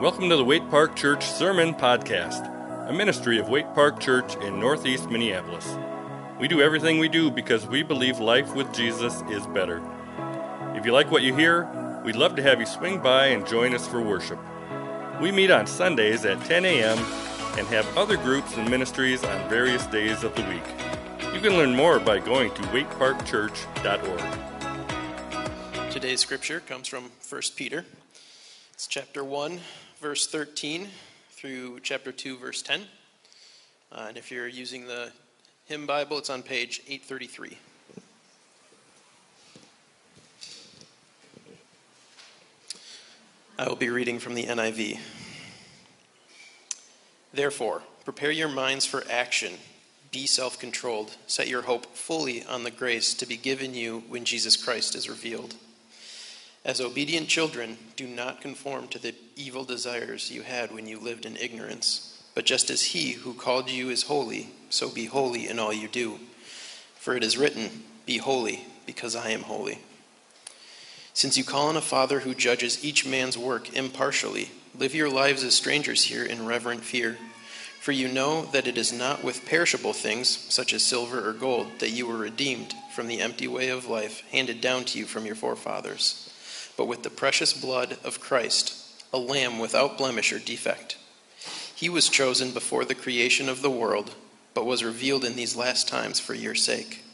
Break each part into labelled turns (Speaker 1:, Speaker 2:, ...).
Speaker 1: Welcome to the Waite Park Church Sermon Podcast, a ministry of Waite Park Church in Northeast Minneapolis. We do everything we do because we believe life with Jesus is better. If you like what you hear, we'd love to have you swing by and join us for worship. We meet on Sundays at 10 a.m. and have other groups and ministries on various days of the week. You can learn more by going to waiteparkchurch.org.
Speaker 2: Today's scripture comes from 1 Peter. It's chapter 1, verse 13 through chapter 2, verse 10. Uh, and if you're using the hymn Bible, it's on page 833. I will be reading from the NIV. Therefore, prepare your minds for action. Be self controlled. Set your hope fully on the grace to be given you when Jesus Christ is revealed. As obedient children, do not conform to the evil desires you had when you lived in ignorance. But just as he who called you is holy, so be holy in all you do. For it is written, Be holy, because I am holy. Since you call on a Father who judges each man's work impartially, live your lives as strangers here in reverent fear. For you know that it is not with perishable things, such as silver or gold, that you were redeemed from the empty way of life handed down to you from your forefathers, but with the precious blood of Christ, a lamb without blemish or defect. He was chosen before the creation of the world, but was revealed in these last times for your sake.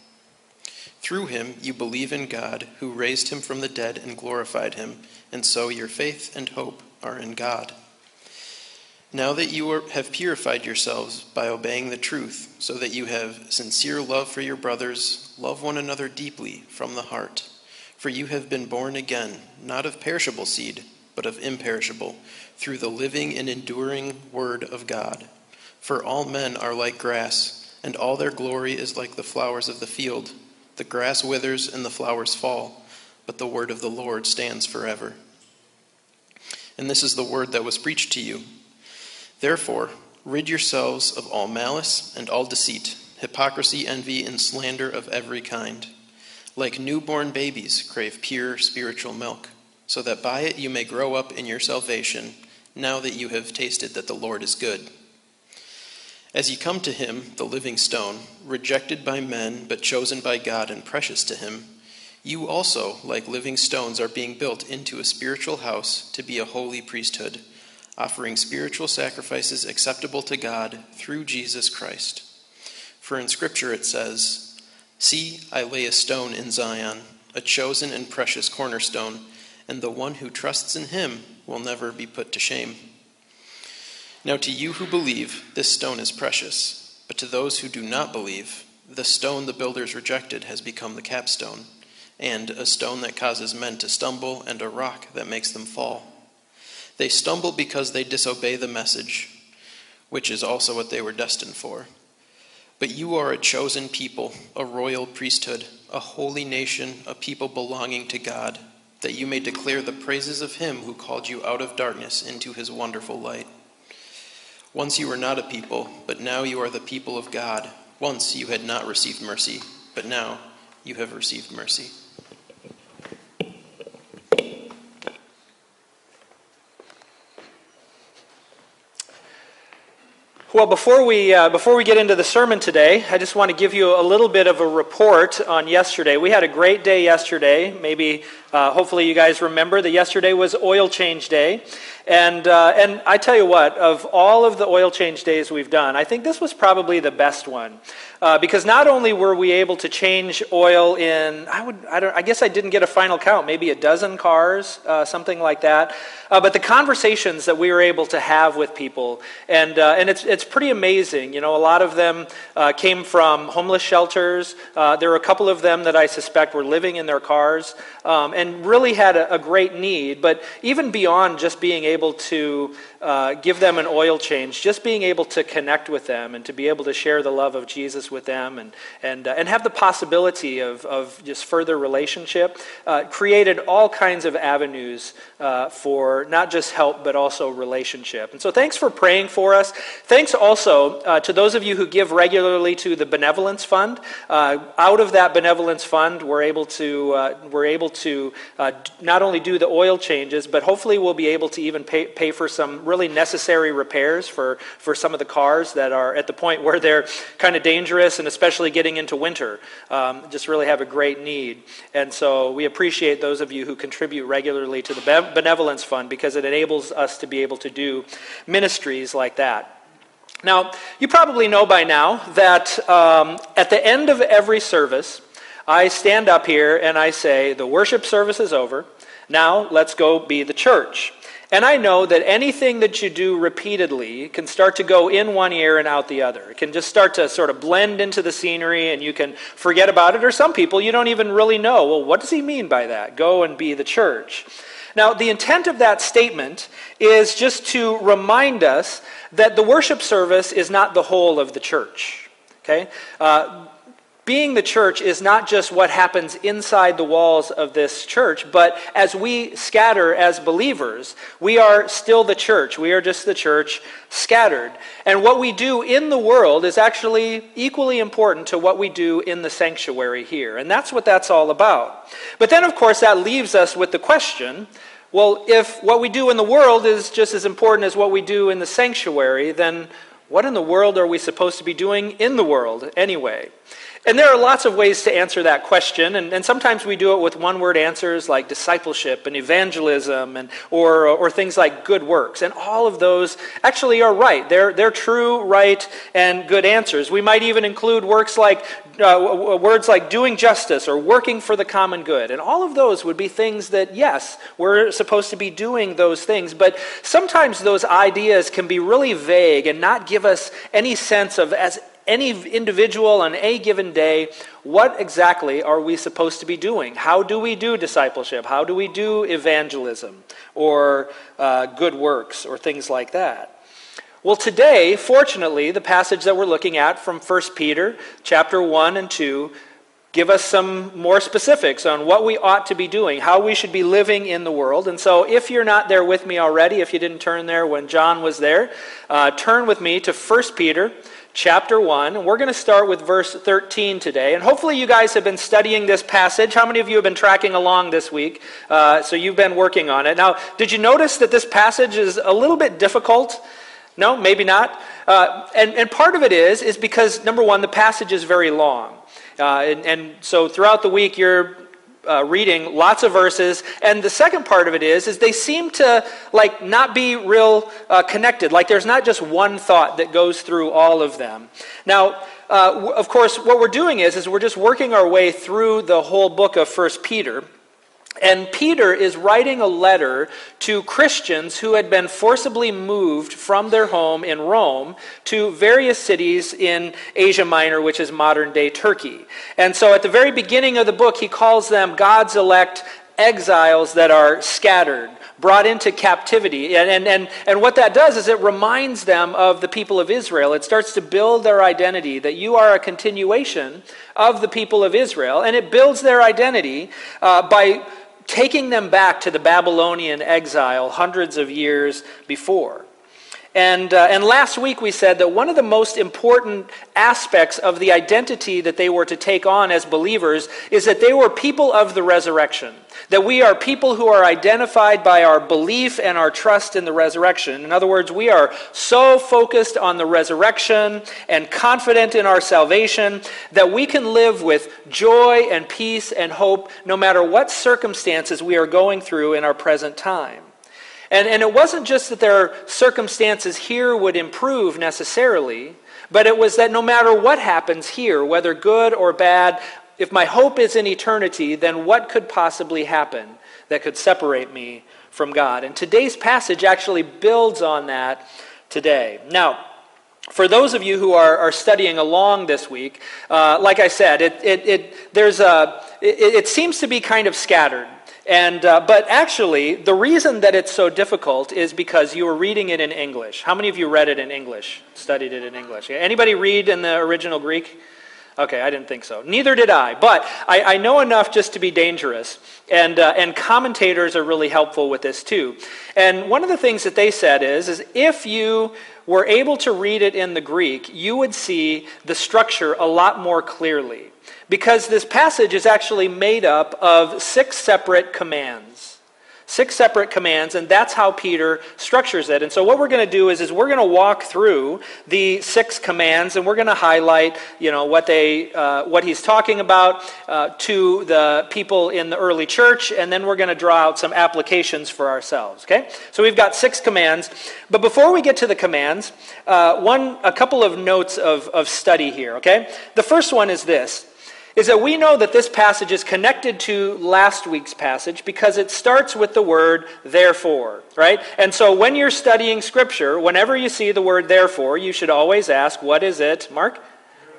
Speaker 2: Through him you believe in God, who raised him from the dead and glorified him, and so your faith and hope are in God. Now that you are, have purified yourselves by obeying the truth, so that you have sincere love for your brothers, love one another deeply from the heart. For you have been born again, not of perishable seed, but of imperishable, through the living and enduring Word of God. For all men are like grass, and all their glory is like the flowers of the field. The grass withers and the flowers fall, but the word of the Lord stands forever. And this is the word that was preached to you. Therefore, rid yourselves of all malice and all deceit, hypocrisy, envy, and slander of every kind. Like newborn babies, crave pure spiritual milk, so that by it you may grow up in your salvation, now that you have tasted that the Lord is good. As you come to him, the living stone, rejected by men, but chosen by God and precious to him, you also, like living stones, are being built into a spiritual house to be a holy priesthood, offering spiritual sacrifices acceptable to God through Jesus Christ. For in Scripture it says, See, I lay a stone in Zion, a chosen and precious cornerstone, and the one who trusts in him will never be put to shame. Now, to you who believe, this stone is precious, but to those who do not believe, the stone the builders rejected has become the capstone, and a stone that causes men to stumble, and a rock that makes them fall. They stumble because they disobey the message, which is also what they were destined for. But you are a chosen people, a royal priesthood, a holy nation, a people belonging to God, that you may declare the praises of him who called you out of darkness into his wonderful light. Once you were not a people, but now you are the people of God. Once you had not received mercy, but now you have received mercy.
Speaker 3: Well, before we, uh, before we get into the sermon today, I just want to give you a little bit of a report on yesterday. We had a great day yesterday. Maybe, uh, hopefully, you guys remember that yesterday was oil change day. And, uh, and I tell you what, of all of the oil change days we've done, I think this was probably the best one. Uh, because not only were we able to change oil in, I, would, I, don't, I guess I didn't get a final count, maybe a dozen cars, uh, something like that, uh, but the conversations that we were able to have with people, and, uh, and it's, it's pretty amazing. You know, a lot of them uh, came from homeless shelters. There were a couple of them that I suspect were living in their cars um, and really had a, a great need. But even beyond just being able to uh, give them an oil change, just being able to connect with them and to be able to share the love of Jesus with them and, and, uh, and have the possibility of, of just further relationship uh, created all kinds of avenues uh, for not just help but also relationship. And so thanks for praying for us. Thanks also uh, to those of you who give regularly to the Benevolence Fund. Uh, out of that Benevolence Fund, we're able to, we're able to not only do the oil changes, but hopefully we'll be able to even even pay, pay for some really necessary repairs for, for some of the cars that are at the point where they're kind of dangerous, and especially getting into winter. Um, just really have a great need. And so we appreciate those of you who contribute regularly to the Benevolence Fund because it enables us to be able to do ministries like that. Now, you probably know by now that um, at the end of every service, I stand up here and I say, The worship service is over. Now let's go be the church. And I know that anything that you do repeatedly can start to go in one ear and out the other. It can just start to sort of blend into the scenery and you can forget about it. Or some people, you don't even really know. Well, what does he mean by that? Go and be the church. Now, the intent of that statement is just to remind us that the worship service is not the whole of the church. Okay? Uh, being the church is not just what happens inside the walls of this church, but as we scatter as believers, we are still the church. We are just the church scattered. And what we do in the world is actually equally important to what we do in the sanctuary here. And that's what that's all about. But then, of course, that leaves us with the question well, if what we do in the world is just as important as what we do in the sanctuary, then what in the world are we supposed to be doing in the world anyway? And there are lots of ways to answer that question, and, and sometimes we do it with one word answers like discipleship and evangelism and, or, or things like good works. And all of those actually are right. They're, they're true, right, and good answers. We might even include works like, uh, words like doing justice or working for the common good. And all of those would be things that, yes, we're supposed to be doing those things. But sometimes those ideas can be really vague and not give us any sense of, as any individual on a given day, what exactly are we supposed to be doing? How do we do discipleship? How do we do evangelism or uh, good works or things like that? Well, today, fortunately, the passage that we're looking at from 1 Peter chapter 1 and 2 give us some more specifics on what we ought to be doing, how we should be living in the world. And so, if you're not there with me already, if you didn't turn there when John was there, uh, turn with me to 1 Peter chapter 1. We're going to start with verse 13 today. And hopefully, you guys have been studying this passage. How many of you have been tracking along this week? Uh, so, you've been working on it. Now, did you notice that this passage is a little bit difficult? No, maybe not. Uh, and, and part of it is, is because, number one, the passage is very long. Uh, and, and so throughout the week, you're uh, reading lots of verses and the second part of it is is they seem to like not be real uh, connected. Like there's not just one thought that goes through all of them. Now uh, of course what we're doing is is we're just working our way through the whole book of first peter and Peter is writing a letter to Christians who had been forcibly moved from their home in Rome to various cities in Asia Minor, which is modern day Turkey. And so at the very beginning of the book, he calls them God's elect exiles that are scattered, brought into captivity. And, and, and, and what that does is it reminds them of the people of Israel. It starts to build their identity that you are a continuation of the people of Israel. And it builds their identity uh, by taking them back to the Babylonian exile hundreds of years before. And, uh, and last week we said that one of the most important aspects of the identity that they were to take on as believers is that they were people of the resurrection. That we are people who are identified by our belief and our trust in the resurrection. In other words, we are so focused on the resurrection and confident in our salvation that we can live with joy and peace and hope no matter what circumstances we are going through in our present time. And, and it wasn't just that their circumstances here would improve necessarily, but it was that no matter what happens here, whether good or bad, if my hope is in eternity, then what could possibly happen that could separate me from God? And today's passage actually builds on that today. Now, for those of you who are, are studying along this week, uh, like I said, it, it, it, there's a, it, it seems to be kind of scattered. And, uh, but actually, the reason that it's so difficult is because you were reading it in English. How many of you read it in English, studied it in English? Anybody read in the original Greek? Okay, I didn't think so. Neither did I. But I, I know enough just to be dangerous. And, uh, and commentators are really helpful with this too. And one of the things that they said is, is if you were able to read it in the Greek, you would see the structure a lot more clearly because this passage is actually made up of six separate commands. Six separate commands, and that's how Peter structures it. And so what we're going to do is, is we're going to walk through the six commands, and we're going to highlight, you know, what they, uh, what he's talking about uh, to the people in the early church, and then we're going to draw out some applications for ourselves. Okay, so we've got six commands, but before we get to the commands, uh, one, a couple of notes of, of study here. Okay, the first one is this is that we know that this passage is connected to last week's passage because it starts with the word therefore, right? And so when you're studying Scripture, whenever you see the word therefore, you should always ask, what is it, Mark?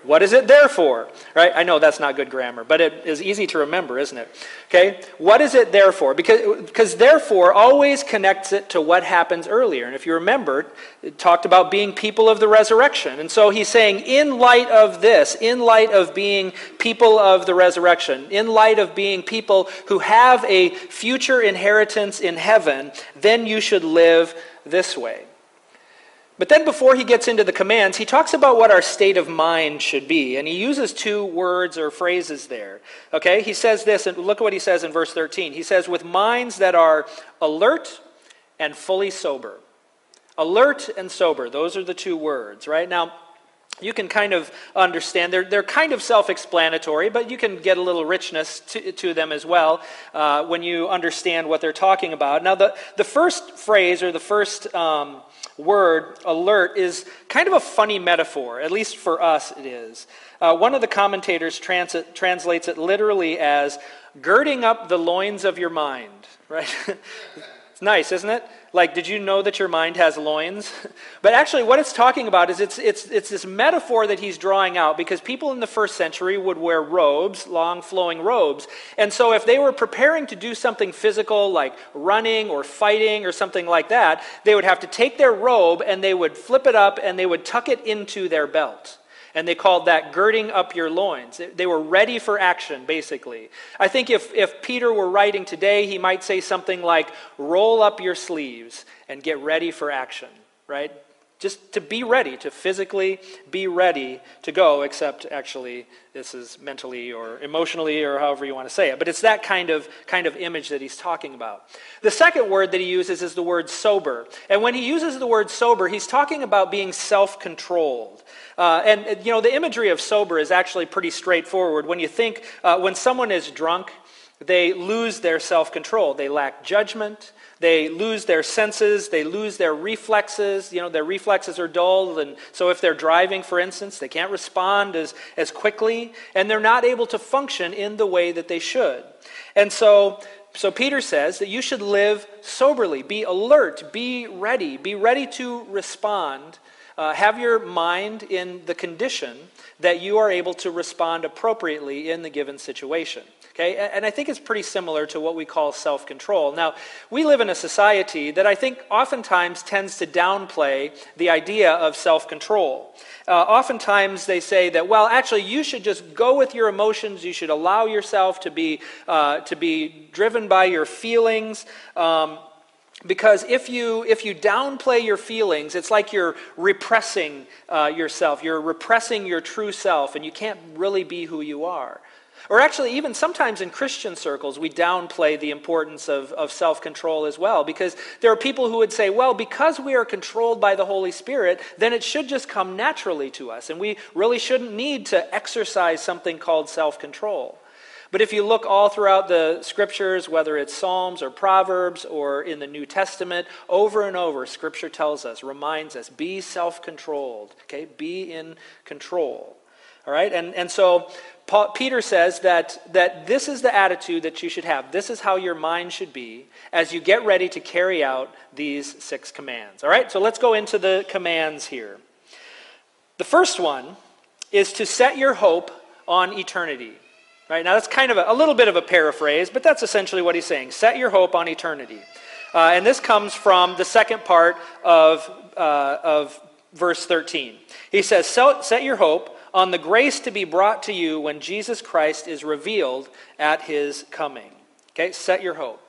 Speaker 3: What is it there for? Right? I know that's not good grammar, but it is easy to remember, isn't it? Okay? What is it there for? Because, because therefore always connects it to what happens earlier. And if you remember, it talked about being people of the resurrection. And so he's saying, in light of this, in light of being people of the resurrection, in light of being people who have a future inheritance in heaven, then you should live this way. But then, before he gets into the commands, he talks about what our state of mind should be. And he uses two words or phrases there. Okay? He says this, and look at what he says in verse 13. He says, with minds that are alert and fully sober. Alert and sober, those are the two words, right? Now, you can kind of understand. They're, they're kind of self explanatory, but you can get a little richness to, to them as well uh, when you understand what they're talking about. Now, the, the first phrase or the first um, word, alert, is kind of a funny metaphor. At least for us, it is. Uh, one of the commentators trans- translates it literally as girding up the loins of your mind, right? it's nice, isn't it? Like, did you know that your mind has loins? but actually, what it's talking about is it's, it's, it's this metaphor that he's drawing out because people in the first century would wear robes, long flowing robes. And so, if they were preparing to do something physical like running or fighting or something like that, they would have to take their robe and they would flip it up and they would tuck it into their belt. And they called that girding up your loins. They were ready for action, basically. I think if, if Peter were writing today, he might say something like, roll up your sleeves and get ready for action, right? Just to be ready, to physically be ready to go, except actually this is mentally or emotionally or however you want to say it. But it's that kind of, kind of image that he's talking about. The second word that he uses is the word sober. And when he uses the word sober, he's talking about being self controlled. Uh, and, you know, the imagery of sober is actually pretty straightforward. When you think, uh, when someone is drunk, they lose their self control. They lack judgment. They lose their senses, they lose their reflexes. You know, their reflexes are dulled. And so, if they're driving, for instance, they can't respond as, as quickly, and they're not able to function in the way that they should. And so, so Peter says that you should live soberly, be alert, be ready, be ready to respond. Uh, have your mind in the condition that you are able to respond appropriately in the given situation. Okay? And I think it's pretty similar to what we call self control. Now, we live in a society that I think oftentimes tends to downplay the idea of self control. Uh, oftentimes they say that, well, actually, you should just go with your emotions. You should allow yourself to be, uh, to be driven by your feelings. Um, because if you if you downplay your feelings it's like you're repressing uh, yourself you're repressing your true self and you can't really be who you are or actually, even sometimes in Christian circles, we downplay the importance of, of self control as well, because there are people who would say, well, because we are controlled by the Holy Spirit, then it should just come naturally to us, and we really shouldn't need to exercise something called self control. But if you look all throughout the scriptures, whether it's Psalms or Proverbs or in the New Testament, over and over, scripture tells us, reminds us, be self controlled, okay? Be in control. All right? And, and so Paul, Peter says that, that this is the attitude that you should have. This is how your mind should be as you get ready to carry out these six commands. All right, so let's go into the commands here. The first one is to set your hope on eternity. Right now, that's kind of a, a little bit of a paraphrase, but that's essentially what he's saying. Set your hope on eternity. Uh, and this comes from the second part of, uh, of verse 13. He says, Set your hope on the grace to be brought to you when Jesus Christ is revealed at his coming. Okay, set your hope.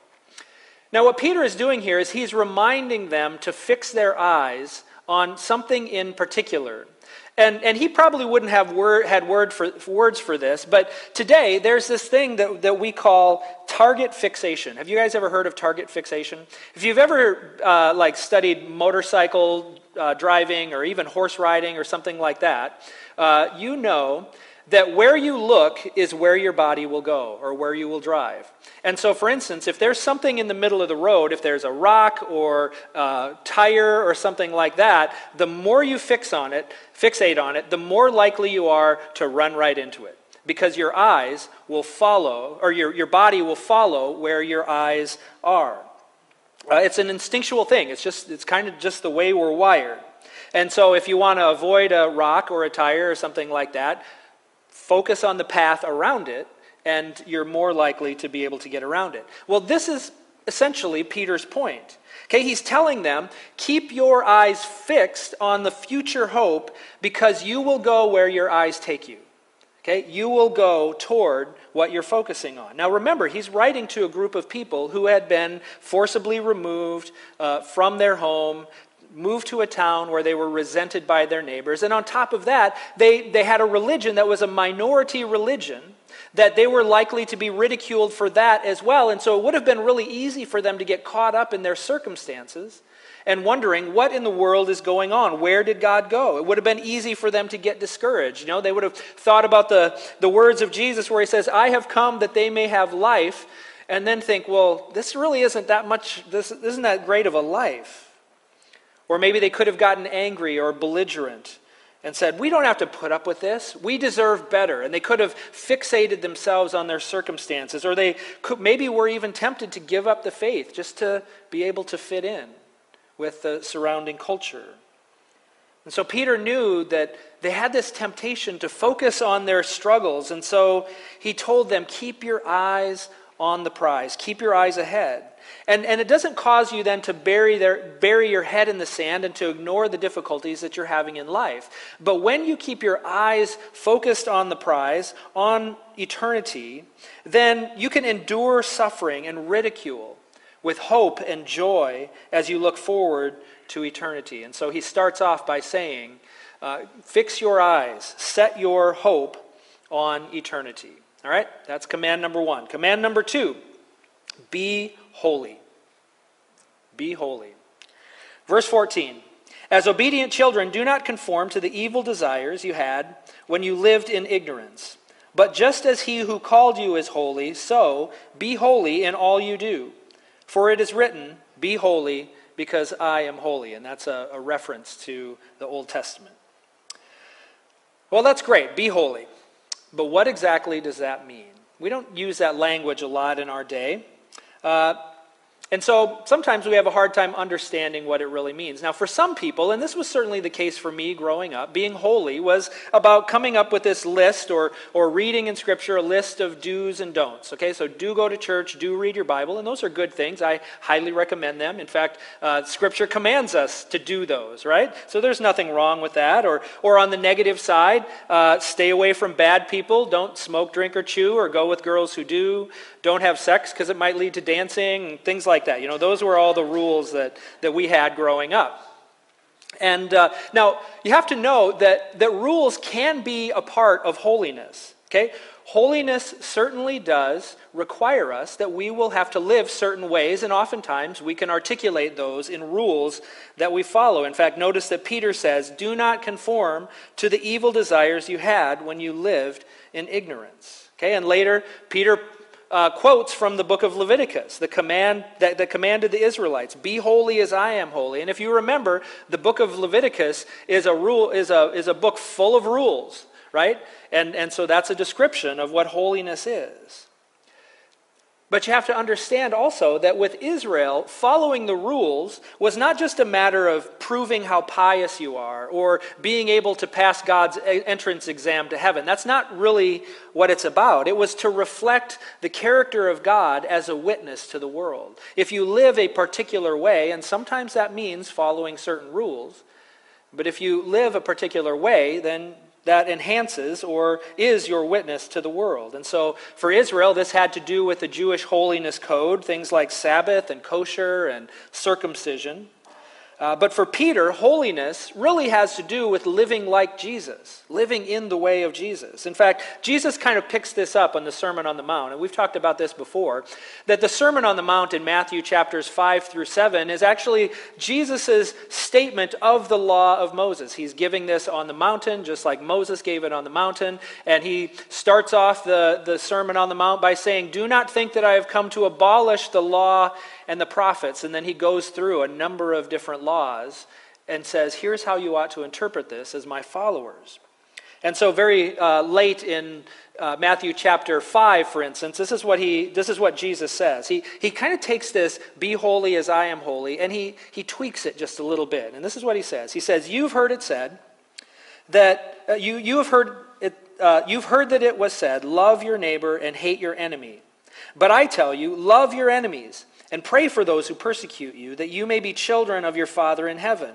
Speaker 3: Now, what Peter is doing here is he's reminding them to fix their eyes on something in particular. And, and he probably wouldn't have word, had word for, words for this, but today there's this thing that, that we call target fixation. Have you guys ever heard of target fixation? If you've ever uh, like studied motorcycle uh, driving or even horse riding or something like that, uh, you know that where you look is where your body will go or where you will drive. And so, for instance, if there's something in the middle of the road, if there's a rock or a tire or something like that, the more you fix on it, fixate on it, the more likely you are to run right into it. Because your eyes will follow, or your, your body will follow where your eyes are. Uh, it's an instinctual thing. It's just it's kind of just the way we're wired. And so if you want to avoid a rock or a tire or something like that, focus on the path around it, and you're more likely to be able to get around it. Well, this is essentially Peter's point. Okay, he's telling them, keep your eyes fixed on the future hope because you will go where your eyes take you. Okay, you will go toward what you're focusing on. Now remember, he's writing to a group of people who had been forcibly removed uh, from their home, moved to a town where they were resented by their neighbors. And on top of that, they, they had a religion that was a minority religion, that they were likely to be ridiculed for that as well. And so it would have been really easy for them to get caught up in their circumstances and wondering what in the world is going on. Where did God go? It would have been easy for them to get discouraged. You know, they would have thought about the, the words of Jesus where he says, I have come that they may have life, and then think, well, this really isn't that much, this isn't that great of a life. Or maybe they could have gotten angry or belligerent and said, We don't have to put up with this. We deserve better. And they could have fixated themselves on their circumstances. Or they could, maybe were even tempted to give up the faith just to be able to fit in with the surrounding culture. And so Peter knew that they had this temptation to focus on their struggles. And so he told them, Keep your eyes on the prize, keep your eyes ahead. And, and it doesn't cause you then to bury, their, bury your head in the sand and to ignore the difficulties that you're having in life. But when you keep your eyes focused on the prize, on eternity, then you can endure suffering and ridicule with hope and joy as you look forward to eternity. And so he starts off by saying, uh, Fix your eyes, set your hope on eternity. All right? That's command number one. Command number two be holy. Be holy. Verse 14 As obedient children, do not conform to the evil desires you had when you lived in ignorance. But just as he who called you is holy, so be holy in all you do. For it is written, Be holy, because I am holy. And that's a, a reference to the Old Testament. Well, that's great. Be holy. But what exactly does that mean? We don't use that language a lot in our day. Uh, and so sometimes we have a hard time understanding what it really means. Now, for some people, and this was certainly the case for me growing up, being holy was about coming up with this list or, or reading in Scripture a list of do's and don'ts. Okay, so do go to church, do read your Bible, and those are good things. I highly recommend them. In fact, uh, Scripture commands us to do those, right? So there's nothing wrong with that. Or, or on the negative side, uh, stay away from bad people. Don't smoke, drink, or chew, or go with girls who do. Don't have sex because it might lead to dancing and things like that. You know, those were all the rules that, that we had growing up. And uh, now, you have to know that, that rules can be a part of holiness. Okay? Holiness certainly does require us that we will have to live certain ways, and oftentimes we can articulate those in rules that we follow. In fact, notice that Peter says, Do not conform to the evil desires you had when you lived in ignorance. Okay, and later, Peter uh, quotes from the book of Leviticus, the command that, that commanded the Israelites, "Be holy as I am holy." And if you remember, the book of Leviticus is a rule is a is a book full of rules, right? And and so that's a description of what holiness is. But you have to understand also that with Israel, following the rules was not just a matter of proving how pious you are or being able to pass God's entrance exam to heaven. That's not really what it's about. It was to reflect the character of God as a witness to the world. If you live a particular way, and sometimes that means following certain rules, but if you live a particular way, then that enhances or is your witness to the world. And so for Israel, this had to do with the Jewish holiness code, things like Sabbath and kosher and circumcision. Uh, but for Peter, holiness really has to do with living like Jesus, living in the way of Jesus. In fact, Jesus kind of picks this up on the Sermon on the Mount, and we've talked about this before, that the Sermon on the Mount in Matthew chapters 5 through 7 is actually Jesus' statement of the law of Moses. He's giving this on the mountain, just like Moses gave it on the mountain, and he starts off the, the Sermon on the Mount by saying, Do not think that I have come to abolish the law and the prophets. And then he goes through a number of different laws and says, here's how you ought to interpret this as my followers. And so, very uh, late in uh, Matthew chapter 5, for instance, this is what, he, this is what Jesus says. He, he kind of takes this, be holy as I am holy, and he, he tweaks it just a little bit. And this is what he says He says, You've heard it said that uh, you, you have heard it, uh, you've heard that it was said, love your neighbor and hate your enemy. But I tell you, love your enemies and pray for those who persecute you, that you may be children of your Father in heaven.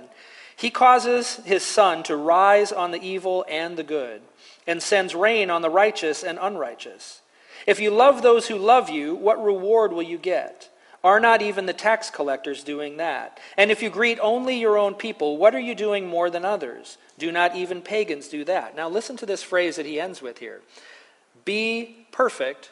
Speaker 3: He causes his sun to rise on the evil and the good, and sends rain on the righteous and unrighteous. If you love those who love you, what reward will you get? Are not even the tax collectors doing that? And if you greet only your own people, what are you doing more than others? Do not even pagans do that? Now, listen to this phrase that he ends with here Be perfect,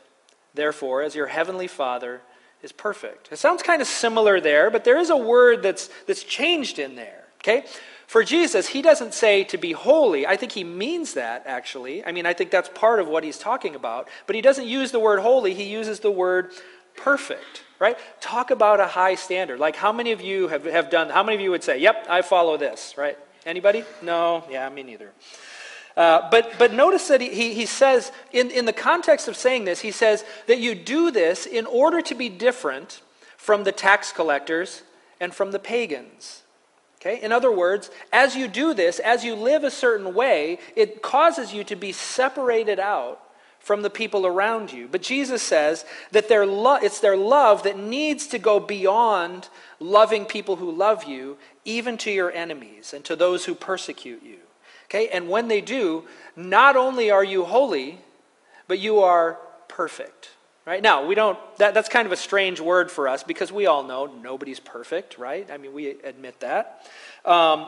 Speaker 3: therefore, as your heavenly Father is perfect. It sounds kind of similar there, but there is a word that's, that's changed in there. Okay? For Jesus, he doesn't say to be holy. I think he means that, actually. I mean, I think that's part of what he's talking about. But he doesn't use the word holy, he uses the word perfect, right? Talk about a high standard. Like, how many of you have, have done, how many of you would say, yep, I follow this, right? Anybody? No? Yeah, me neither. Uh, but, but notice that he, he says, in, in the context of saying this, he says that you do this in order to be different from the tax collectors and from the pagans. Okay? In other words, as you do this, as you live a certain way, it causes you to be separated out from the people around you. But Jesus says that their lo- it's their love that needs to go beyond loving people who love you, even to your enemies and to those who persecute you. Okay? And when they do, not only are you holy, but you are perfect. Right? Now, we don't, that, that's kind of a strange word for us because we all know nobody's perfect, right? I mean, we admit that. Um,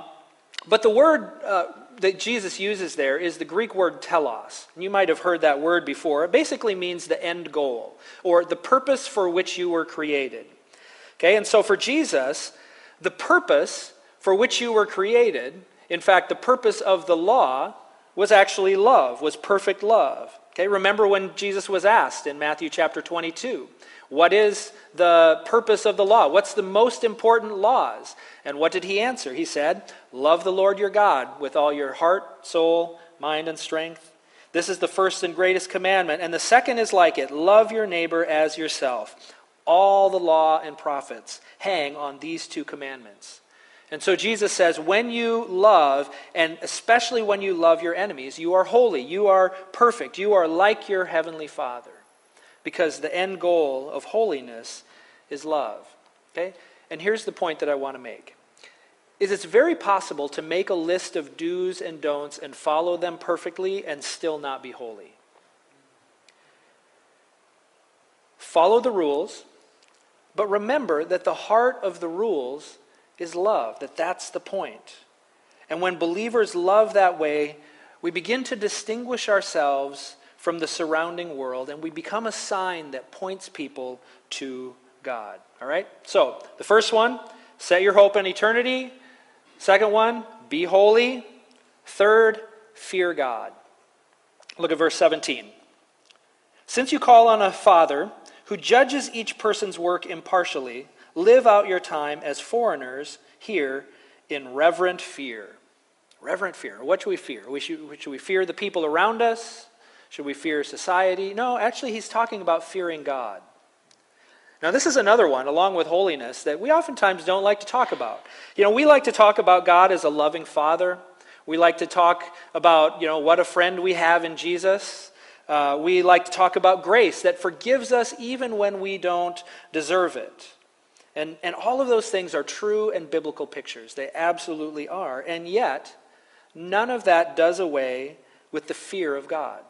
Speaker 3: but the word uh, that Jesus uses there is the Greek word telos. You might have heard that word before. It basically means the end goal or the purpose for which you were created. Okay? And so for Jesus, the purpose for which you were created in fact, the purpose of the law was actually love, was perfect love. Okay, remember when Jesus was asked in Matthew chapter 22, what is the purpose of the law? What's the most important laws? And what did he answer? He said, Love the Lord your God with all your heart, soul, mind, and strength. This is the first and greatest commandment. And the second is like it love your neighbor as yourself. All the law and prophets hang on these two commandments. And so Jesus says, when you love, and especially when you love your enemies, you are holy, you are perfect, you are like your heavenly Father. Because the end goal of holiness is love. Okay? And here's the point that I want to make. Is it's very possible to make a list of do's and don'ts and follow them perfectly and still not be holy. Follow the rules, but remember that the heart of the rules is love, that that's the point. And when believers love that way, we begin to distinguish ourselves from the surrounding world and we become a sign that points people to God. All right? So, the first one, set your hope in eternity. Second one, be holy. Third, fear God. Look at verse 17. Since you call on a Father who judges each person's work impartially, live out your time as foreigners here in reverent fear. Reverent fear. What should we fear? Should, should we fear the people around us? Should we fear society? No, actually, he's talking about fearing God. Now, this is another one, along with holiness, that we oftentimes don't like to talk about. You know, we like to talk about God as a loving father. We like to talk about, you know, what a friend we have in Jesus. Uh, we like to talk about grace that forgives us even when we don't deserve it. And, and all of those things are true and biblical pictures. They absolutely are. And yet, none of that does away with the fear of God.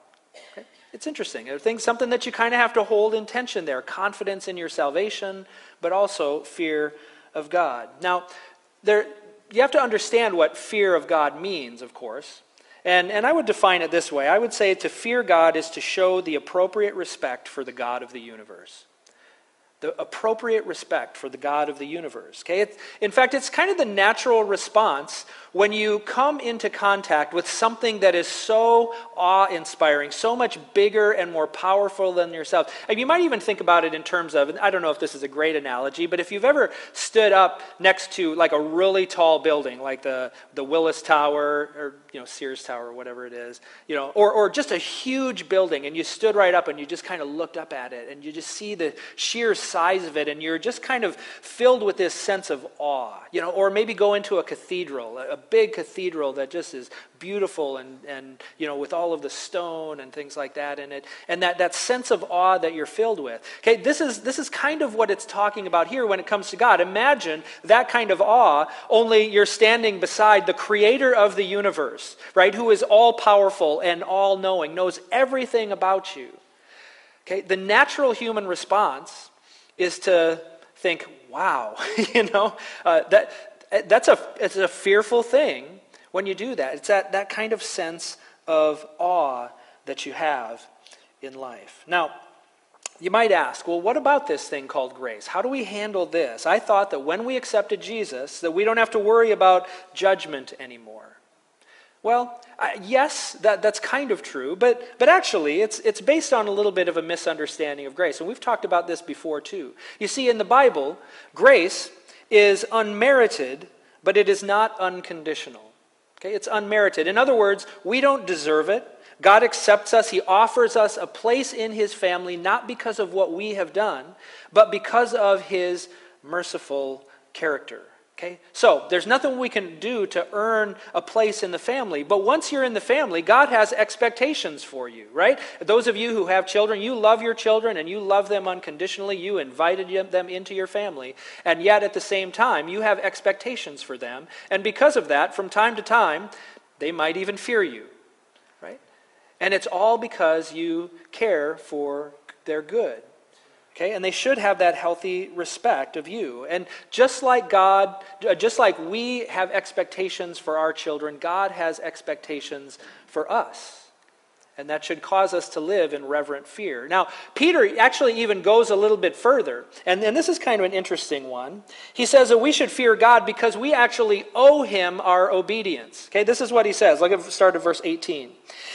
Speaker 3: Okay? It's interesting. I think something that you kind of have to hold in tension there confidence in your salvation, but also fear of God. Now, there, you have to understand what fear of God means, of course. And, and I would define it this way I would say to fear God is to show the appropriate respect for the God of the universe the appropriate respect for the God of the universe. Okay? In fact, it's kind of the natural response when you come into contact with something that is so awe inspiring, so much bigger and more powerful than yourself. And you might even think about it in terms of, I don't know if this is a great analogy, but if you've ever stood up next to like a really tall building, like the, the Willis Tower or you know, Sears Tower or whatever it is, you know, or, or just a huge building and you stood right up and you just kind of looked up at it and you just see the sheer size of it and you're just kind of filled with this sense of awe, you know, or maybe go into a cathedral, a big cathedral that just is beautiful and, and you know, with all of the stone and things like that in it, and that, that sense of awe that you're filled with. Okay, this is, this is kind of what it's talking about here when it comes to God. Imagine that kind of awe, only you're standing beside the creator of the universe, right, who is all powerful and all knowing, knows everything about you. Okay, the natural human response is to think, wow, you know, uh, that, Uh, that's a, it's a fearful thing when you do that. It's that, that kind of sense of awe that you have in life. Now, you might ask, well, what about this thing called grace? How do we handle this? I thought that when we accepted Jesus, that we don't have to worry about judgment anymore. Well, yes, that, that's kind of true, but, but actually, it's, it's based on a little bit of a misunderstanding of grace. And we've talked about this before, too. You see, in the Bible, grace is unmerited, but it is not unconditional. Okay, it's unmerited. In other words, we don't deserve it. God accepts us. He offers us a place in His family, not because of what we have done, but because of His merciful character. Okay? So, there's nothing we can do to earn a place in the family. But once you're in the family, God has expectations for you, right? Those of you who have children, you love your children and you love them unconditionally. You invited them into your family. And yet, at the same time, you have expectations for them. And because of that, from time to time, they might even fear you, right? And it's all because you care for their good. Okay, and they should have that healthy respect of you. And just like God, uh, just like we have expectations for our children, God has expectations for us. And that should cause us to live in reverent fear. Now, Peter actually even goes a little bit further. And, and this is kind of an interesting one. He says that we should fear God because we actually owe him our obedience. Okay, this is what he says. Look at start of verse 18.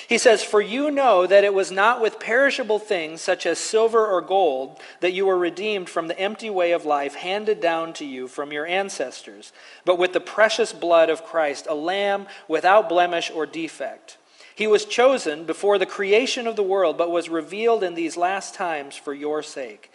Speaker 3: He says, For you know that it was not with perishable things such as silver or gold that you were redeemed from the empty way of life handed down to you from your ancestors, but with the precious blood of Christ, a lamb without blemish or defect. He was chosen before the creation of the world, but was revealed in these last times for your sake.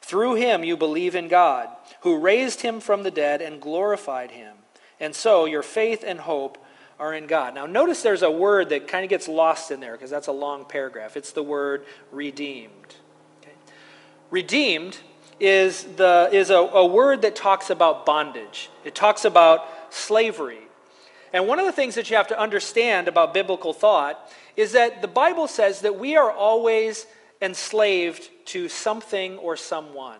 Speaker 3: Through him you believe in God, who raised him from the dead and glorified him. And so your faith and hope are in God. Now, notice there's a word that kind of gets lost in there because that's a long paragraph. It's the word redeemed. Okay? Redeemed is, the, is a, a word that talks about bondage, it talks about slavery. And one of the things that you have to understand about biblical thought is that the Bible says that we are always enslaved to something or someone.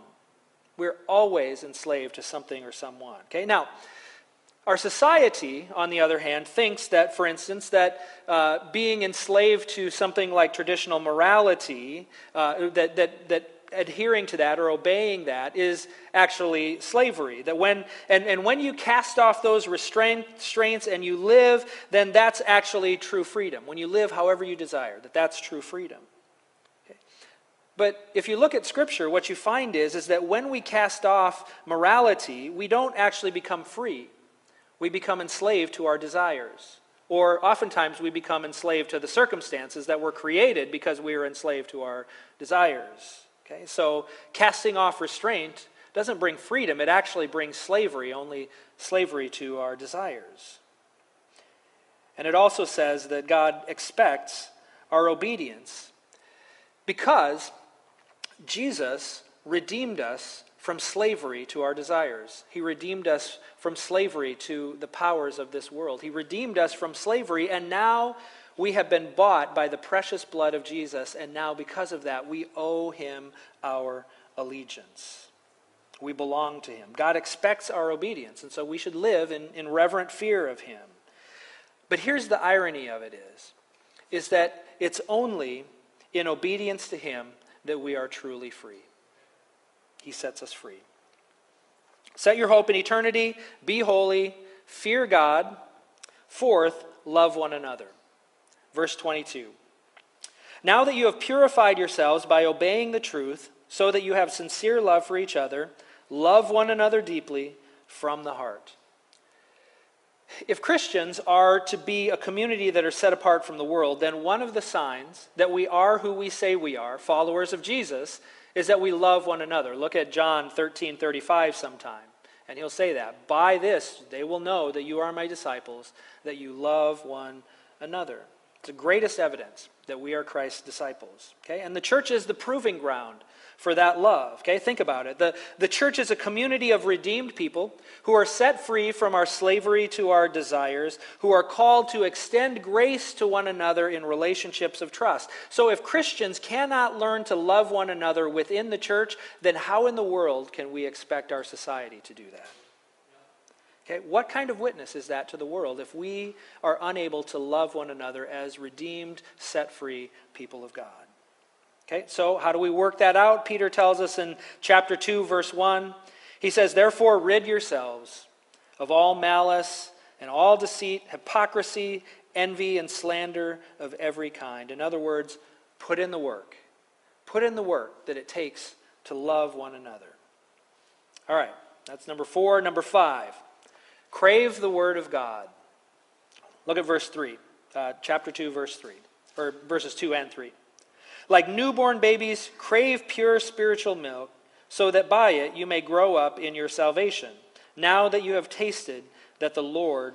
Speaker 3: We're always enslaved to something or someone. Okay, now, our society, on the other hand, thinks that, for instance, that uh, being enslaved to something like traditional morality, uh, that, that, that adhering to that or obeying that is actually slavery. That when, and, and when you cast off those restraints and you live, then that's actually true freedom. When you live however you desire, that that's true freedom. But if you look at Scripture, what you find is, is that when we cast off morality, we don't actually become free we become enslaved to our desires. Or oftentimes we become enslaved to the circumstances that were created because we are enslaved to our desires. Okay? So casting off restraint doesn't bring freedom, it actually brings slavery, only slavery to our desires. And it also says that God expects our obedience because Jesus redeemed us from slavery to our desires. He redeemed us from slavery to the powers of this world. He redeemed us from slavery, and now we have been bought by the precious blood of Jesus, and now because of that, we owe him our allegiance. We belong to Him. God expects our obedience, and so we should live in, in reverent fear of Him. But here's the irony of it is, is that it's only in obedience to Him that we are truly free. He sets us free. Set your hope in eternity, be holy, fear God. Fourth, love one another. Verse 22. Now that you have purified yourselves by obeying the truth, so that you have sincere love for each other, love one another deeply from the heart. If Christians are to be a community that are set apart from the world, then one of the signs that we are who we say we are, followers of Jesus, is that we love one another. Look at John 13 35 sometime, and he'll say that. By this they will know that you are my disciples, that you love one another. It's the greatest evidence that we are Christ's disciples. Okay? And the church is the proving ground for that love. Okay, think about it. The, the church is a community of redeemed people who are set free from our slavery to our desires, who are called to extend grace to one another in relationships of trust. So if Christians cannot learn to love one another within the church, then how in the world can we expect our society to do that? Okay, what kind of witness is that to the world if we are unable to love one another as redeemed, set free people of God? Okay, so how do we work that out? Peter tells us in chapter 2, verse 1. He says, Therefore, rid yourselves of all malice and all deceit, hypocrisy, envy, and slander of every kind. In other words, put in the work. Put in the work that it takes to love one another. All right, that's number four. Number five, crave the word of God. Look at verse 3, uh, chapter 2, verse 3, or verses 2 and 3. Like newborn babies, crave pure spiritual milk, so that by it you may grow up in your salvation, now that you have tasted that the Lord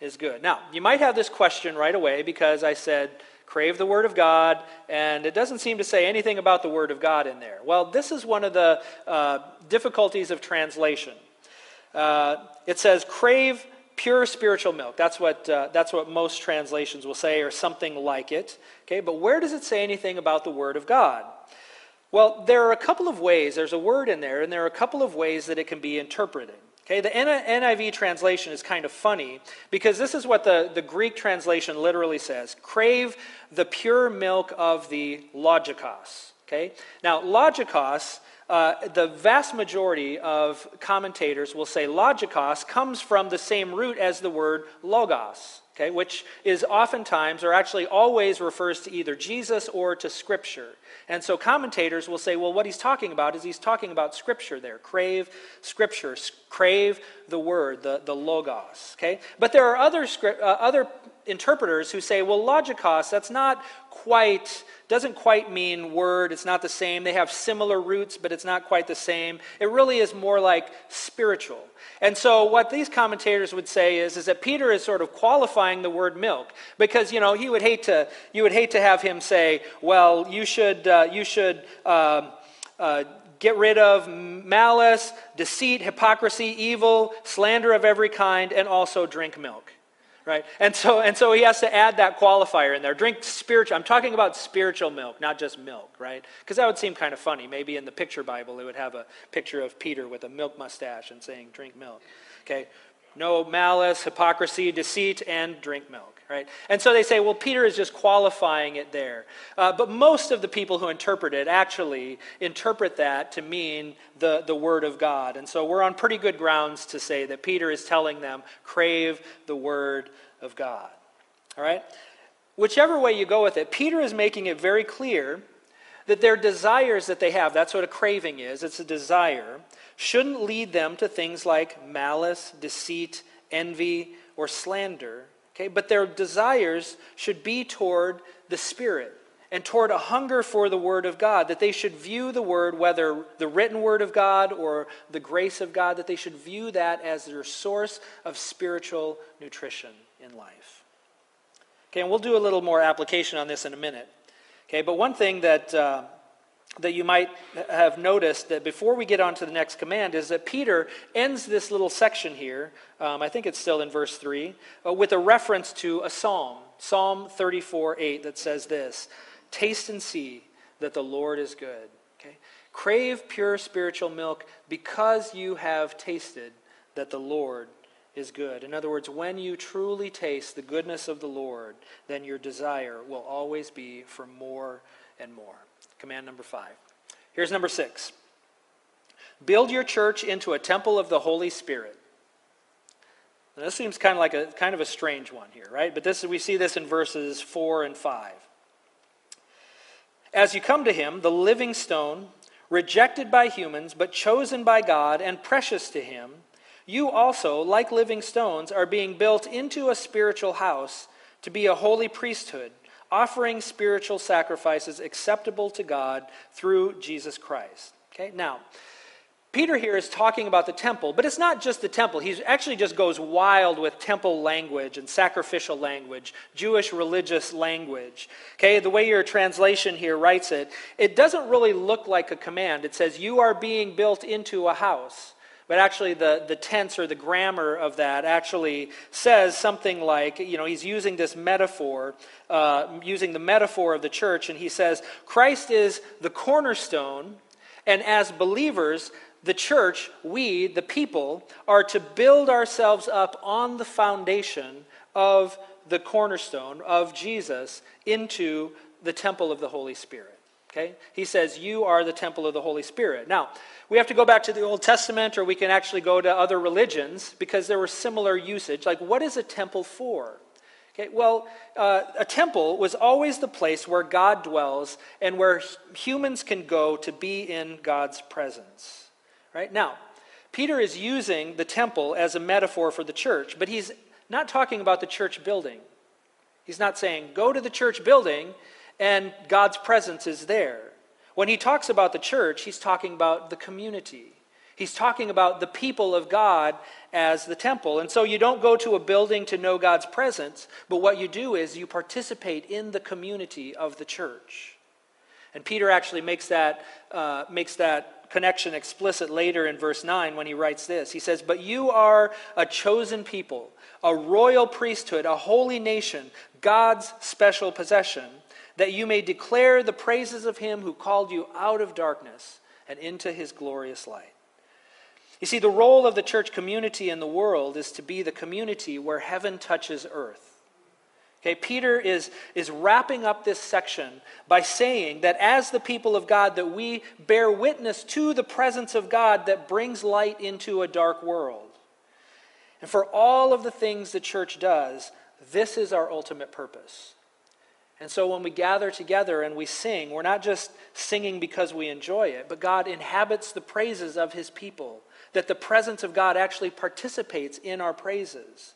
Speaker 3: is good. Now, you might have this question right away because I said, crave the Word of God, and it doesn't seem to say anything about the Word of God in there. Well, this is one of the uh, difficulties of translation. Uh, it says, crave pure spiritual milk. That's what, uh, that's what most translations will say, or something like it. Okay, but where does it say anything about the Word of God? Well, there are a couple of ways. There's a word in there, and there are a couple of ways that it can be interpreted. Okay, the NIV translation is kind of funny because this is what the, the Greek translation literally says crave the pure milk of the logikos. Okay, now logikos uh, the vast majority of commentators will say logikos comes from the same root as the word logos, okay, which is oftentimes or actually always refers to either Jesus or to Scripture. And so commentators will say, well, what he's talking about is he's talking about Scripture there. Crave Scripture, crave the Word, the, the logos. Okay? But there are other, uh, other interpreters who say, well, logikos, that's not quite doesn't quite mean word. It's not the same. They have similar roots, but it's not quite the same. It really is more like spiritual. And so what these commentators would say is, is that Peter is sort of qualifying the word milk because you know he would hate to you would hate to have him say, well, you should uh, you should. Uh, uh, get rid of malice, deceit, hypocrisy, evil, slander of every kind, and also drink milk right? And so, and so he has to add that qualifier in there. Drink spiritual. I'm talking about spiritual milk, not just milk, right? Because that would seem kind of funny. Maybe in the picture Bible, it would have a picture of Peter with a milk mustache and saying, drink milk. Okay? No malice, hypocrisy, deceit, and drink milk, right? And so they say, well, Peter is just qualifying it there. Uh, but most of the people who interpret it actually interpret that to mean the, the Word of God. And so we're on pretty good grounds to say that Peter is telling them, crave the Word of God. All right? Whichever way you go with it, Peter is making it very clear that their desires that they have, that's what a craving is, it's a desire, shouldn't lead them to things like malice, deceit, envy, or slander. Okay? But their desires should be toward the Spirit and toward a hunger for the Word of God, that they should view the Word, whether the written Word of God or the grace of God, that they should view that as their source of spiritual nutrition in life. Okay, and we'll do a little more application on this in a minute. Okay, but one thing that. Uh, that you might have noticed that before we get on to the next command is that Peter ends this little section here, um, I think it's still in verse 3, uh, with a reference to a psalm, Psalm 34 8, that says this Taste and see that the Lord is good. Okay? Crave pure spiritual milk because you have tasted that the Lord is good. In other words, when you truly taste the goodness of the Lord, then your desire will always be for more and more. Command number five. Here's number six Build your church into a temple of the Holy Spirit. Now, this seems kind of like a kind of a strange one here, right? But this we see this in verses four and five. As you come to him, the living stone, rejected by humans, but chosen by God and precious to him, you also, like living stones, are being built into a spiritual house to be a holy priesthood, offering spiritual sacrifices acceptable to God through Jesus Christ. Okay, now, Peter here is talking about the temple, but it's not just the temple. He actually just goes wild with temple language and sacrificial language, Jewish religious language. Okay, the way your translation here writes it, it doesn't really look like a command. It says, You are being built into a house. But actually, the, the tense or the grammar of that actually says something like, you know, he's using this metaphor, uh, using the metaphor of the church, and he says, Christ is the cornerstone, and as believers, the church, we, the people, are to build ourselves up on the foundation of the cornerstone of Jesus into the temple of the Holy Spirit. Okay? He says, You are the temple of the Holy Spirit. Now, we have to go back to the Old Testament or we can actually go to other religions because there was similar usage. Like, what is a temple for? Okay, well, uh, a temple was always the place where God dwells and where humans can go to be in God's presence. Right? Now, Peter is using the temple as a metaphor for the church, but he's not talking about the church building. He's not saying, go to the church building and God's presence is there. When he talks about the church, he's talking about the community. He's talking about the people of God as the temple. And so you don't go to a building to know God's presence, but what you do is you participate in the community of the church. And Peter actually makes that, uh, makes that connection explicit later in verse 9 when he writes this. He says, But you are a chosen people, a royal priesthood, a holy nation, God's special possession, that you may declare the praises of him who called you out of darkness and into his glorious light. You see, the role of the church community in the world is to be the community where heaven touches earth. Okay, Peter is, is wrapping up this section by saying that as the people of God, that we bear witness to the presence of God that brings light into a dark world. And for all of the things the church does, this is our ultimate purpose. And so when we gather together and we sing, we're not just singing because we enjoy it, but God inhabits the praises of his people, that the presence of God actually participates in our praises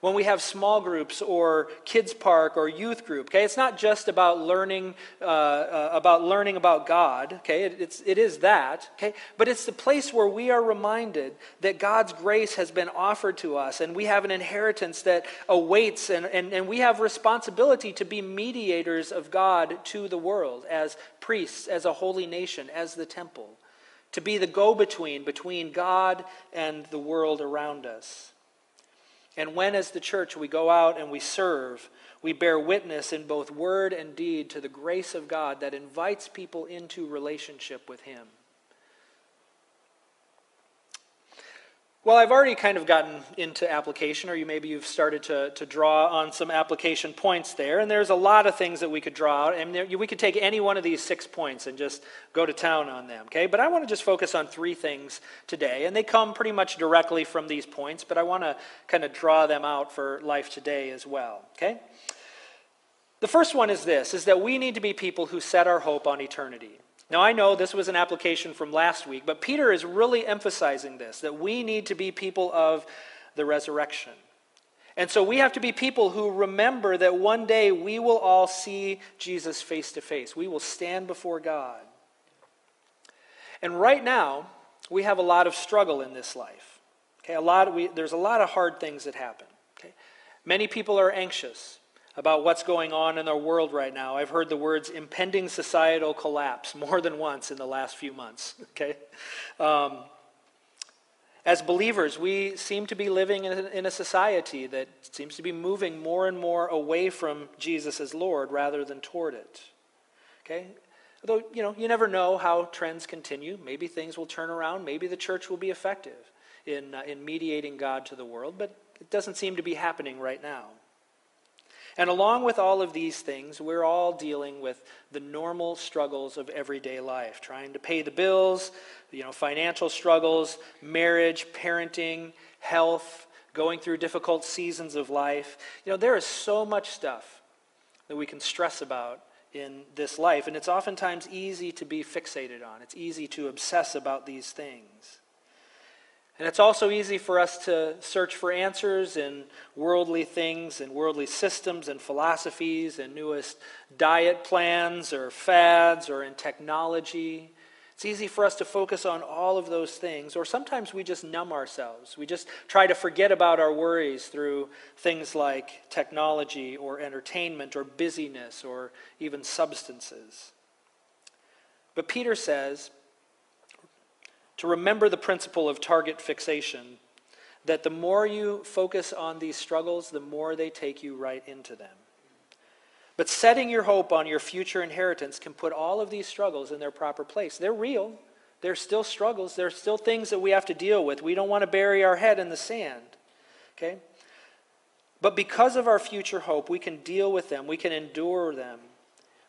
Speaker 3: when we have small groups or kids park or youth group okay? It's not just about learning uh, uh, about learning about god okay? It, it's, it is that okay? But it's the place where we are reminded that god's grace has been offered to us and we have an inheritance that awaits and, and, and we have responsibility to be mediators of god to the world as priests as a holy nation as the temple to be the go-between between god and the world around us and when, as the church, we go out and we serve, we bear witness in both word and deed to the grace of God that invites people into relationship with Him. Well, I've already kind of gotten into application, or you maybe you've started to, to draw on some application points there. And there's a lot of things that we could draw out. And there, we could take any one of these six points and just go to town on them, okay? But I want to just focus on three things today. And they come pretty much directly from these points, but I want to kind of draw them out for life today as well, okay? The first one is this, is that we need to be people who set our hope on eternity. Now, I know this was an application from last week, but Peter is really emphasizing this that we need to be people of the resurrection. And so we have to be people who remember that one day we will all see Jesus face to face. We will stand before God. And right now, we have a lot of struggle in this life. Okay, a lot we, there's a lot of hard things that happen. Okay? Many people are anxious about what's going on in our world right now. I've heard the words impending societal collapse more than once in the last few months. Okay? Um, as believers, we seem to be living in a, in a, society that seems to be moving more and more away from Jesus as Lord rather than toward it. Okay? Though, you know, you never know how trends continue. Maybe things will turn around. Maybe the church will be effective in, uh, in mediating God to the world, but it doesn't seem to be happening right now. And along with all of these things, we're all dealing with the normal struggles of everyday life, trying to pay the bills, you know, financial struggles, marriage, parenting, health, going through difficult seasons of life. You know, there is so much stuff that we can stress about in this life, and it's oftentimes easy to be fixated on. It's easy to obsess about these things. And it's also easy for us to search for answers in worldly things and worldly systems and philosophies and newest diet plans or fads or in technology. It's easy for us to focus on all of those things, or sometimes we just numb ourselves. We just try to forget about our worries through things like technology or entertainment or busyness or even substances. But Peter says to remember the principle of target fixation, that the more you focus on these struggles, the more they take you right into them. But setting your hope on your future inheritance can put all of these struggles in their proper place. They're real. They're still struggles. They're still things that we have to deal with. We don't want to bury our head in the sand. Okay? But because of our future hope, we can deal with them. We can endure them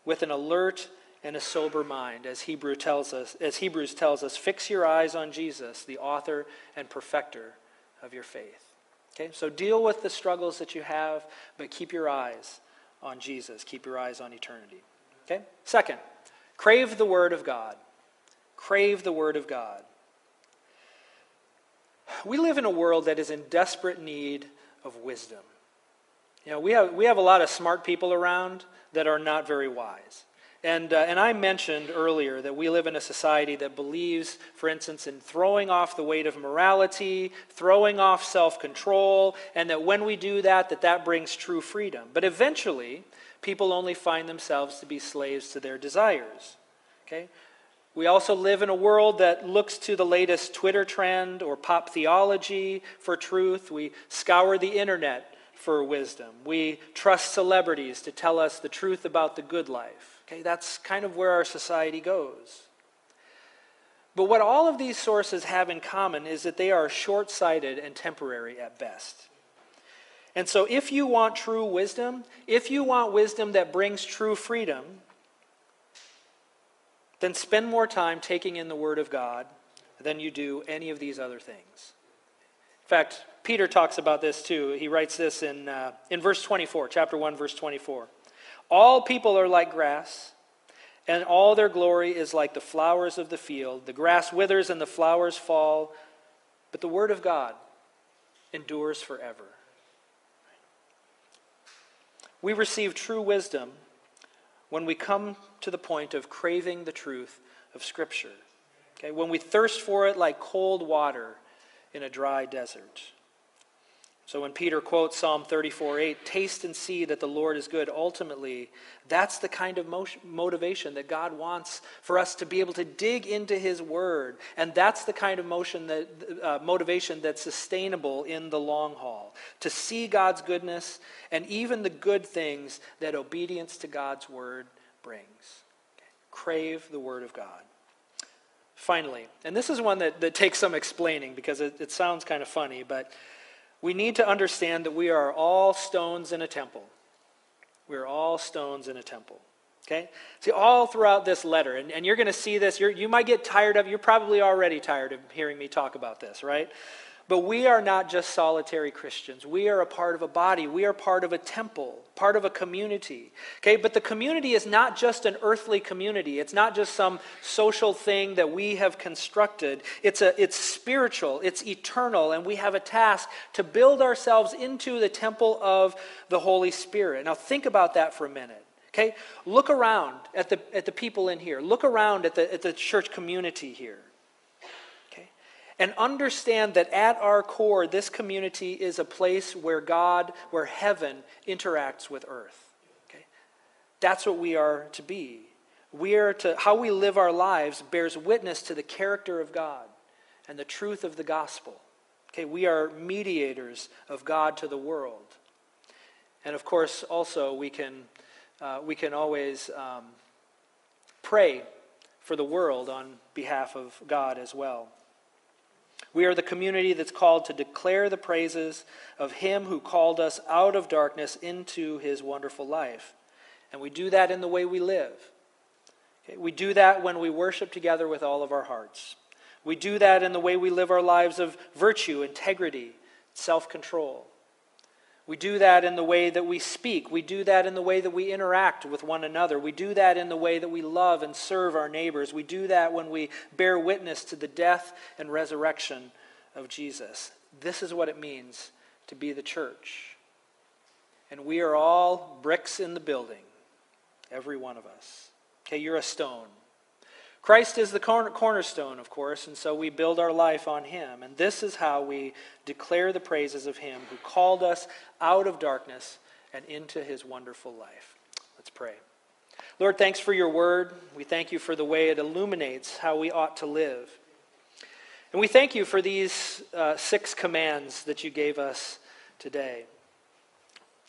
Speaker 3: with an alert and a sober mind, as Hebrew tells us, as Hebrews tells us, fix your eyes on Jesus, the author and perfecter of your faith. Okay? So deal with the struggles that you have, but keep your eyes on Jesus. Keep your eyes on eternity. Okay? Second, crave the Word of God. Crave the Word of God. We live in a world that is in desperate need of wisdom. You know, we have, we have a lot of smart people around that are not very wise. And, uh, and I mentioned earlier that we live in a society that believes, for instance, in throwing off the weight of morality, throwing off self-control, and that when we do that, that that brings true freedom. But eventually, people only find themselves to be slaves to their desires. Okay? We also live in a world that looks to the latest Twitter trend or pop theology for truth. We scour the internet for wisdom. We trust celebrities to tell us the truth about the good life. Okay, that's kind of where our society goes. But what all of these sources have in common is that they are short sighted and temporary at best. And so, if you want true wisdom, if you want wisdom that brings true freedom, then spend more time taking in the Word of God than you do any of these other things. In fact, Peter talks about this too. He writes this in, uh, in verse 24, chapter 1, verse 24. All people are like grass, and all their glory is like the flowers of the field. The grass withers and the flowers fall, but the word of God endures forever. We receive true wisdom when we come to the point of craving the truth of Scripture. Okay? When we thirst for it like cold water in a dry desert. So when Peter quotes Psalm 34 8, taste and see that the Lord is good, ultimately, that's the kind of motivation that God wants for us to be able to dig into His Word. And that's the kind of motion that, uh, motivation that's sustainable in the long haul. To see God's goodness and even the good things that obedience to God's Word brings. Okay. Crave the Word of God. Finally, and this is one that, that takes some explaining because it, it sounds kind of funny, but we need to understand that we are all stones in a temple. We are all stones in a temple. Okay? See, all throughout this letter, and, and you're going to see this, you might get tired of, you're probably already tired of hearing me talk about this, right? But we are not just solitary Christians. We are a part of a body. We are part of a temple, part of a community. Okay, but the community is not just an earthly community. It's not just some social thing that we have constructed. It's, a, it's spiritual, it's eternal, and we have a task to build ourselves into the temple of the Holy Spirit. Now, think about that for a minute. Okay, look around at the, at the people in here, look around at the, at the church community here and understand that at our core, this community is a place where God, where heaven interacts with earth. Okay? That's what we are to be. We are to, how we live our lives bears witness to the character of God and the truth of the gospel. Okay, we are mediators of God to the world. And of course, also, we can, uh, we can always um, pray for the world on behalf of God as well. We are the community that's called to declare the praises of Him who called us out of darkness into His wonderful life. And we do that in the way we live. We do that when we worship together with all of our hearts. We do that in the way we live our lives of virtue, integrity, self control. We do that in the way that we speak. We do that in the way that we interact with one another. We do that in the way that we love and serve our neighbors. We do that when we bear witness to the death and resurrection of Jesus. This is what it means to be the church. And we are all bricks in the building, every one of us. Okay, you're a stone. Christ is the cornerstone, of course, and so we build our life on him. And this is how we declare the praises of him who called us out of darkness and into his wonderful life. Let's pray. Lord, thanks for your word. We thank you for the way it illuminates how we ought to live. And we thank you for these uh, six commands that you gave us today.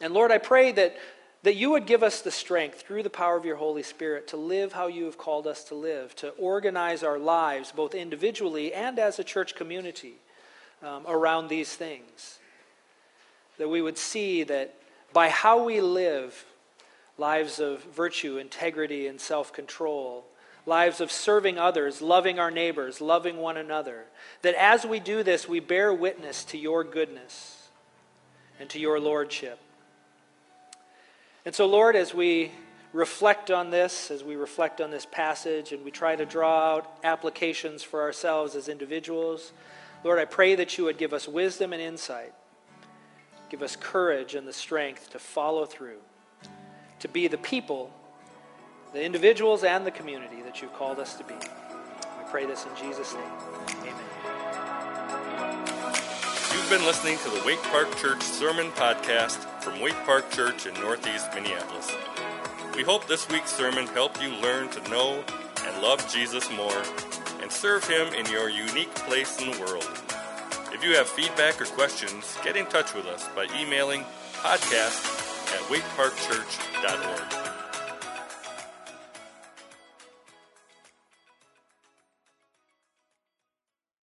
Speaker 3: And Lord, I pray that that you would give us the strength through the power of your Holy Spirit to live how you have called us to live, to organize our lives both individually and as a church community um, around these things. That we would see that by how we live, lives of virtue, integrity, and self control, lives of serving others, loving our neighbors, loving one another, that as we do this, we bear witness to your goodness and to your lordship. And so, Lord, as we reflect on this, as we reflect on this passage, and we try to draw out applications for ourselves as individuals, Lord, I pray that you would give us wisdom and insight, give us courage and the strength to follow through, to be the people, the individuals, and the community that you've called us to be. We pray this in Jesus' name. Amen.
Speaker 1: You've been listening to the Waite Park Church Sermon Podcast from Waite Park Church in Northeast Minneapolis. We hope this week's sermon helped you learn to know and love Jesus more and serve Him in your unique place in the world. If you have feedback or questions, get in touch with us by emailing podcast at waiteparkchurch.org.